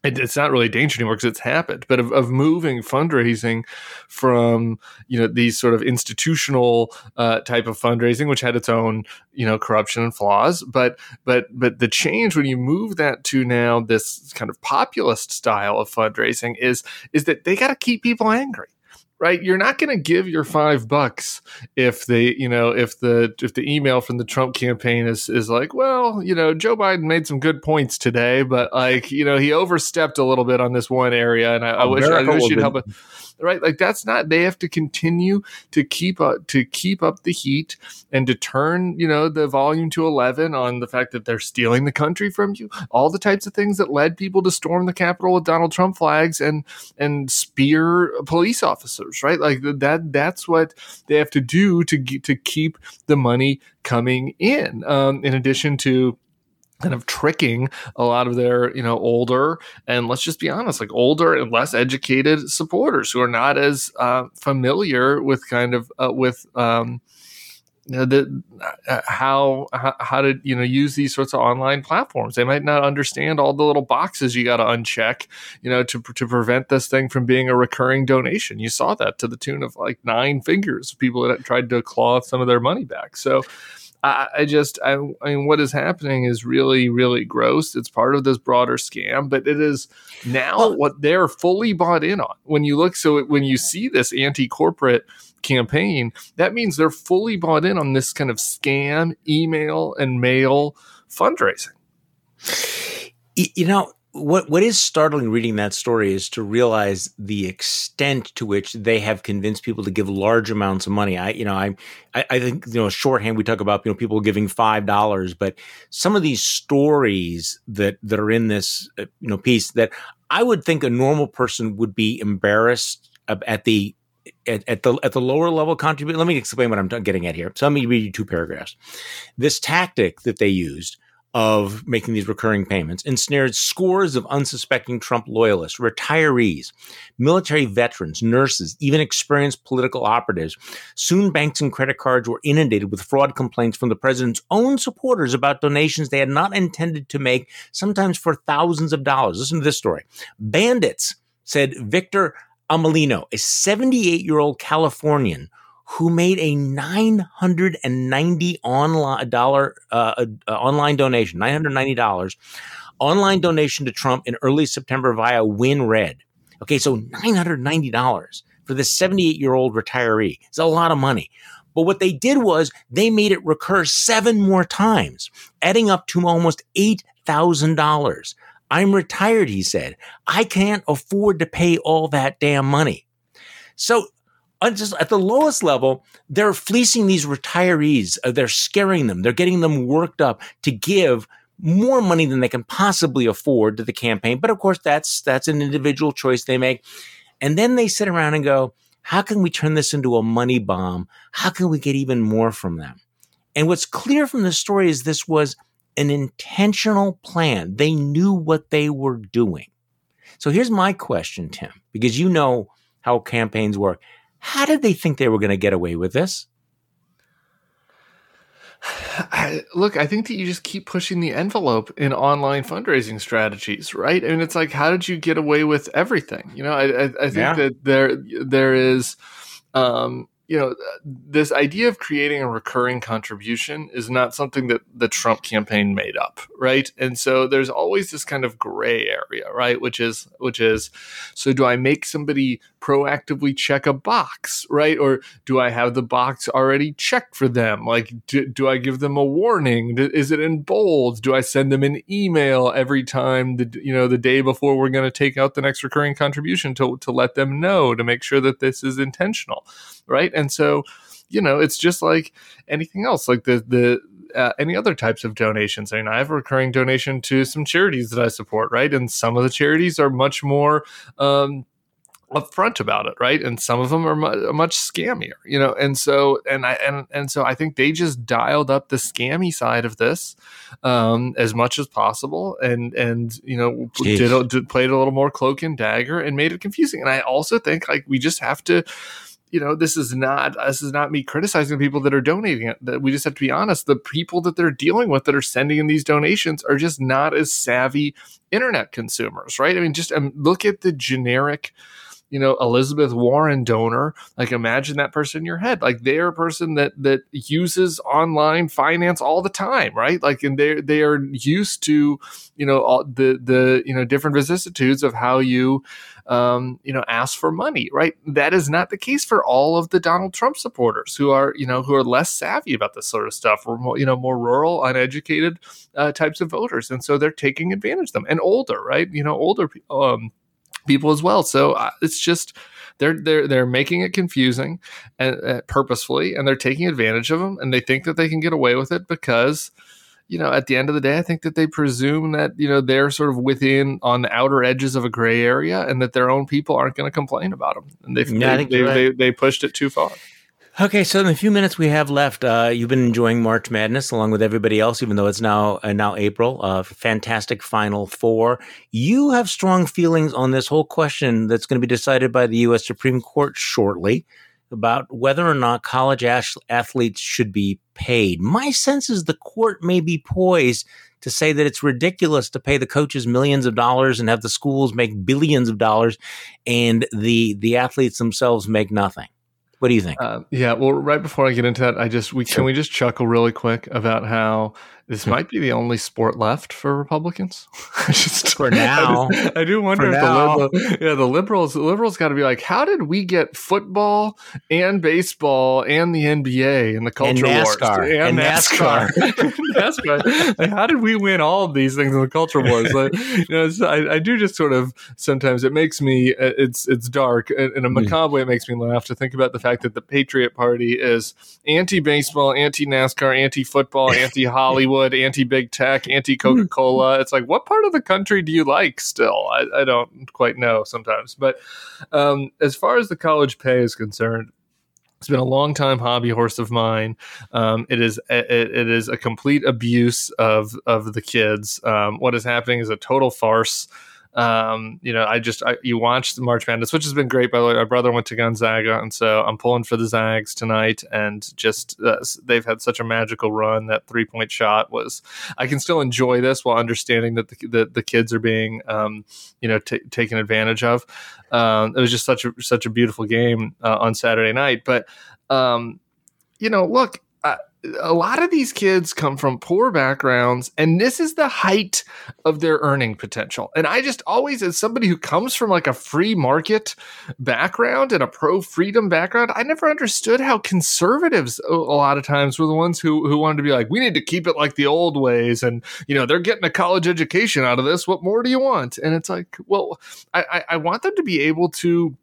it, it's not really danger anymore because it's happened, but of, of, moving fundraising from you know these sort of institutional uh, type of fundraising, which had its own you know corruption and flaws, but but but the change when you move that to now this kind of populist style of fundraising is is that they got to keep people angry right? You're not going to give your five bucks if they you know if the if the email from the trump campaign is is like well you know joe biden made some good points today but like you know he overstepped a little bit on this one area and i, I wish i wish you'd help it right? Like that's not. They have to continue to keep up to keep up the heat and to turn you know the volume to eleven on the fact that they're stealing the country from you. All the types of things that led people to storm the Capitol with Donald Trump flags and and spear police officers, right? Like that. That's what they have to do to to keep the money coming in. Um, in addition to kind of tricking a lot of their you know older and let's just be honest like older and less educated supporters who are not as uh, familiar with kind of uh, with um, you know, the, uh, how, how how to you know use these sorts of online platforms. They might not understand all the little boxes you got to uncheck, you know, to to prevent this thing from being a recurring donation. You saw that to the tune of like nine figures. People that tried to claw some of their money back. So I, I just, I, I, mean, what is happening is really, really gross. It's part of this broader scam, but it is now well, what they're fully bought in on. When you look, so when you see this anti corporate campaign, that means they're fully bought in on this kind of scam, email, and mail fundraising. You know, what what is startling reading that story is to realize the extent to which they have convinced people to give large amounts of money. I you know I I, I think you know shorthand we talk about you know people giving five dollars, but some of these stories that that are in this uh, you know piece that I would think a normal person would be embarrassed at the at, at, the at the lower level contribute. Let me explain what I'm getting at here. So let me read you two paragraphs. This tactic that they used of making these recurring payments ensnared scores of unsuspecting Trump loyalists, retirees, military veterans, nurses, even experienced political operatives. Soon banks and credit cards were inundated with fraud complaints from the president's own supporters about donations they had not intended to make, sometimes for thousands of dollars. Listen to this story. Bandits, said Victor Amelino, a 78 year old Californian who made a nine hundred and ninety online dollar uh, uh, online donation, nine hundred ninety dollars online donation to Trump in early September via WinRed. Okay, so nine hundred ninety dollars for this seventy eight year old retiree. It's a lot of money. But what they did was they made it recur seven more times, adding up to almost eight thousand dollars. I'm retired, he said. I can't afford to pay all that damn money. So just at the lowest level, they're fleecing these retirees. Uh, they're scaring them. They're getting them worked up to give more money than they can possibly afford to the campaign. But of course, that's that's an individual choice they make. And then they sit around and go, "How can we turn this into a money bomb? How can we get even more from them?" And what's clear from the story is this was an intentional plan. They knew what they were doing. So here's my question, Tim, because you know how campaigns work. How did they think they were going to get away with this? I, look, I think that you just keep pushing the envelope in online fundraising strategies, right? I mean, it's like, how did you get away with everything? You know, I, I, I think yeah. that there there is, um, you know, this idea of creating a recurring contribution is not something that the Trump campaign made up, right? And so there's always this kind of gray area, right? Which is, which is, so do I make somebody proactively check a box, right? Or do I have the box already checked for them? Like, do, do I give them a warning? Is it in bold? Do I send them an email every time the, you know, the day before we're going to take out the next recurring contribution to, to let them know to make sure that this is intentional? right? And so, you know, it's just like anything else, like the the uh, any other types of donations. I mean, I have a recurring donation to some charities that I support, right? And some of the charities are much more um, upfront about it, right? And some of them are mu- much scammier, you know. And so, and I and and so I think they just dialed up the scammy side of this um, as much as possible, and and you know did, did played a little more cloak and dagger and made it confusing. And I also think like we just have to you know, this is not this is not me criticizing the people that are donating it. That we just have to be honest. The people that they're dealing with that are sending in these donations are just not as savvy internet consumers, right? I mean, just um, look at the generic you know Elizabeth Warren donor like imagine that person in your head like they're a person that that uses online finance all the time right like and they they are used to you know all the the you know different vicissitudes of how you um, you know, ask for money, right? That is not the case for all of the Donald Trump supporters who are, you know, who are less savvy about this sort of stuff, or more, you know, more rural, uneducated uh, types of voters, and so they're taking advantage of them, and older, right? You know, older um, people as well. So uh, it's just they're they're they're making it confusing and uh, purposefully, and they're taking advantage of them, and they think that they can get away with it because you know, at the end of the day, I think that they presume that, you know, they're sort of within on the outer edges of a gray area and that their own people aren't going to complain about them. And they, yeah, they, they, right. they, they, pushed it too far. Okay, so in the few minutes we have left, uh, you've been enjoying March Madness along with everybody else, even though it's now uh, now April. Uh, fantastic Final Four. You have strong feelings on this whole question that's going to be decided by the U.S. Supreme Court shortly about whether or not college athletes should be paid. My sense is the court may be poised to say that it's ridiculous to pay the coaches millions of dollars and have the schools make billions of dollars and the the athletes themselves make nothing. What do you think? Uh, yeah, well, right before I get into that, I just we sure. can we just chuckle really quick about how this might be the only sport left for Republicans. just, for now, I, just, I do wonder for if now. the liberal, yeah the liberals the liberals got to be like, how did we get football and baseball and the NBA and the culture and wars and, and NASCAR NASCAR? NASCAR. Like, how did we win all of these things in the culture wars? Like, you know, I, I, do just sort of sometimes it makes me uh, it's it's dark in a hmm. macabre way. It makes me laugh to think about the fact that the Patriot Party is anti baseball, anti NASCAR, anti football, anti Hollywood Hollywood, anti big tech, anti Coca Cola. it's like, what part of the country do you like still? I, I don't quite know sometimes. But um, as far as the college pay is concerned, it's been a long time hobby horse of mine. Um, it is it, it is a complete abuse of of the kids. Um, what is happening is a total farce. Um, you know, I just I, you watched the March Madness, which has been great. By the way, my brother went to Gonzaga, and so I'm pulling for the Zags tonight. And just uh, they've had such a magical run. That three point shot was. I can still enjoy this while understanding that the the, the kids are being, um, you know, t- taken advantage of. Um, it was just such a such a beautiful game uh, on Saturday night. But um, you know, look, a lot of these kids come from poor backgrounds and this is the height of their earning potential. And i just always as somebody who comes from like a free market background and a pro freedom background i never understood how conservatives a lot of times were the ones who who wanted to be like we need to keep it like the old ways and you know they're getting a college education out of this. What more do you want? And it's like well i i want them to be able to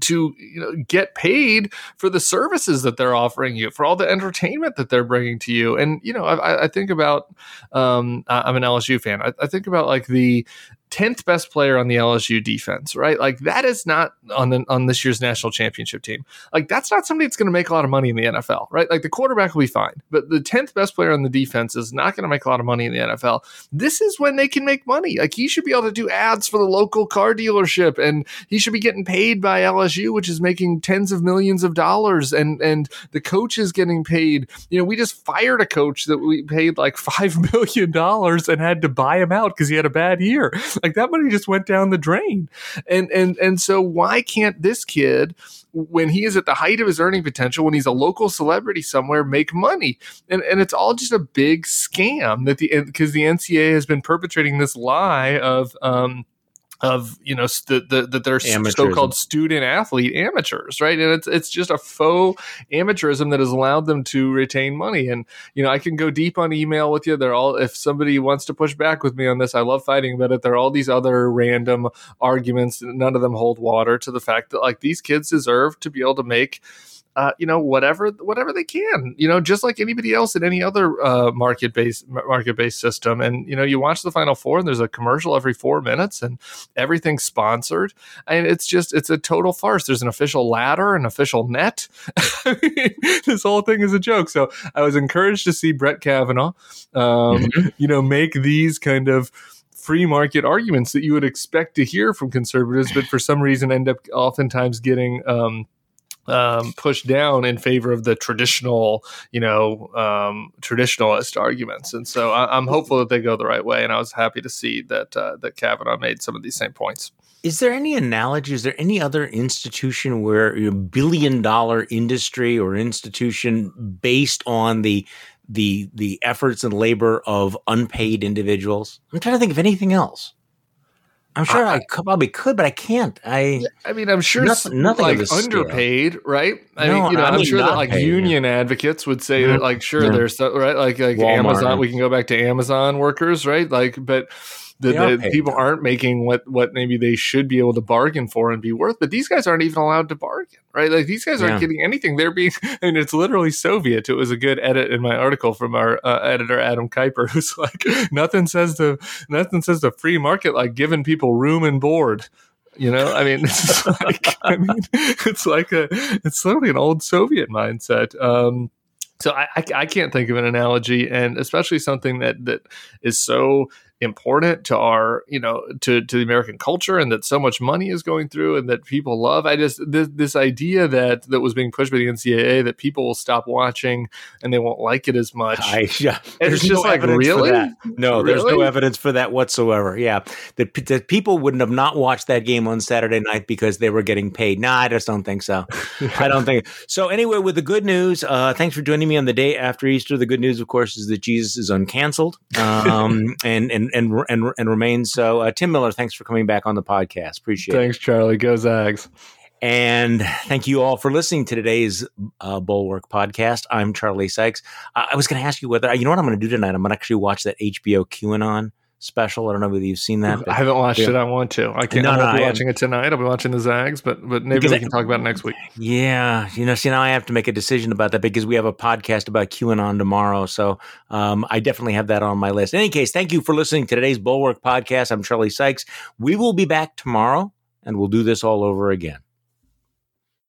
to you know get paid for the services that they're offering you for all the entertainment that they're bringing to you. And you know i, I think about um, i'm an lsu fan. I, I, think about like the 10th best player on the LSU defense, right? Like that is not on the, on this year's national championship team. Like that's not somebody that's going to make a lot of money in the NFL, right? Like the quarterback will be fine, but the 10th best player on the defense is not going to make a lot of money in the NFL. This is when they can make money. Like he should be able to do ads for the local car dealership and he should be getting paid by LSU, which is making tens of millions of dollars and and the coach is getting paid. You know, we just fired a coach that we paid like 5 million dollars and had to buy him out cuz he had a bad year. Like that money just went down the drain. And and and so why can't this kid when he is at the height of his earning potential, when he's a local celebrity somewhere, make money. And and it's all just a big scam that the because the NCAA has been perpetrating this lie of um, of you know that the, the, they're so-called student athlete amateurs right? And it's it's just a faux amateurism that has allowed them to retain money. And you know i can go deep on email with you. They're all if somebody wants to push back with me on this i love fighting about it. There are all these other random arguments. None of them hold water to the fact that like these kids deserve to be able to make uh, you know whatever whatever they can you know just like anybody else in any other uh, market based market based system. And you know you watch the final four and there's a commercial every four minutes and everything's sponsored. And it's just it's a total farce. There's an official ladder an official net. This whole thing is a joke. So i was encouraged to see brett kavanaugh um, mm-hmm. you know make these kind of free market arguments that you would expect to hear from conservatives but for some reason end up oftentimes getting um, um, pushed down in favor of the traditional, you know, um, traditionalist arguments. And so I, am hopeful that they go the right way. And I was happy to see that uh, that Kavanaugh made some of these same points. Is there any analogy? Is there any other institution where a billion dollar industry or institution based on the the the efforts and labor of unpaid individuals? I'm trying to think of anything else. I'm sure I, I could, probably could, but I can't. I I mean, I'm sure nothing, nothing like underpaid, right? I no, mean, you know, I am sure that like paid, union yeah. advocates would say that, mm-hmm. like, sure, yeah. there's right, like like Walmart. Amazon. We can go back to Amazon workers, right? Like, but the, the people aren't making what what maybe they should be able to bargain for and be worth. But these guys aren't even allowed to bargain, right? Like these guys aren't getting anything. They're being, and it's literally Soviet. It was a good edit in my article from our uh, editor Adam Keiper, who's like, nothing says the nothing says the free market like giving people room and board. You know, I mean, it's like, I mean, it's like a, it's literally an old Soviet mindset. Um, so I, I, I, can't think of an analogy, and especially something that that is so important to our you know to to the american culture and that so much money is going through and that people love. I just this, this idea that that was being pushed by the ncaa that people will stop watching and they won't like it as much. I, yeah. There's no like really? no really? there's no evidence for that whatsoever. Yeah. That, that people wouldn't have not watched that game on saturday night because they were getting paid. No i just don't think so. I don't think so anyway with the good news uh thanks for joining me on the day after easter. The good news of course is that jesus is uncanceled. Um and and and and and remain so. Uh, Tim Miller, thanks for coming back on the podcast. Appreciate thanks, it. Thanks, Charlie. Go Zags. And thank you all for listening to today's uh, Bulwark podcast. I'm Charlie Sykes. I, I was going to ask you whether you know what I'm going to do tonight. I'm going to actually watch that HBO QAnon special. I don't know whether you've seen that. I haven't watched yeah. it. I want to. I can't. No, no, I'll be watching it tonight. I'll be watching the Zags, but but maybe we can I, talk about it next week. Yeah, you know, see now I have to make a decision about that because we have a podcast about QAnon tomorrow. So um, I definitely have that on my list. In any case, thank you for listening to today's Bulwark podcast. I'm Charlie Sykes. We will be back tomorrow, and we'll do this all over again.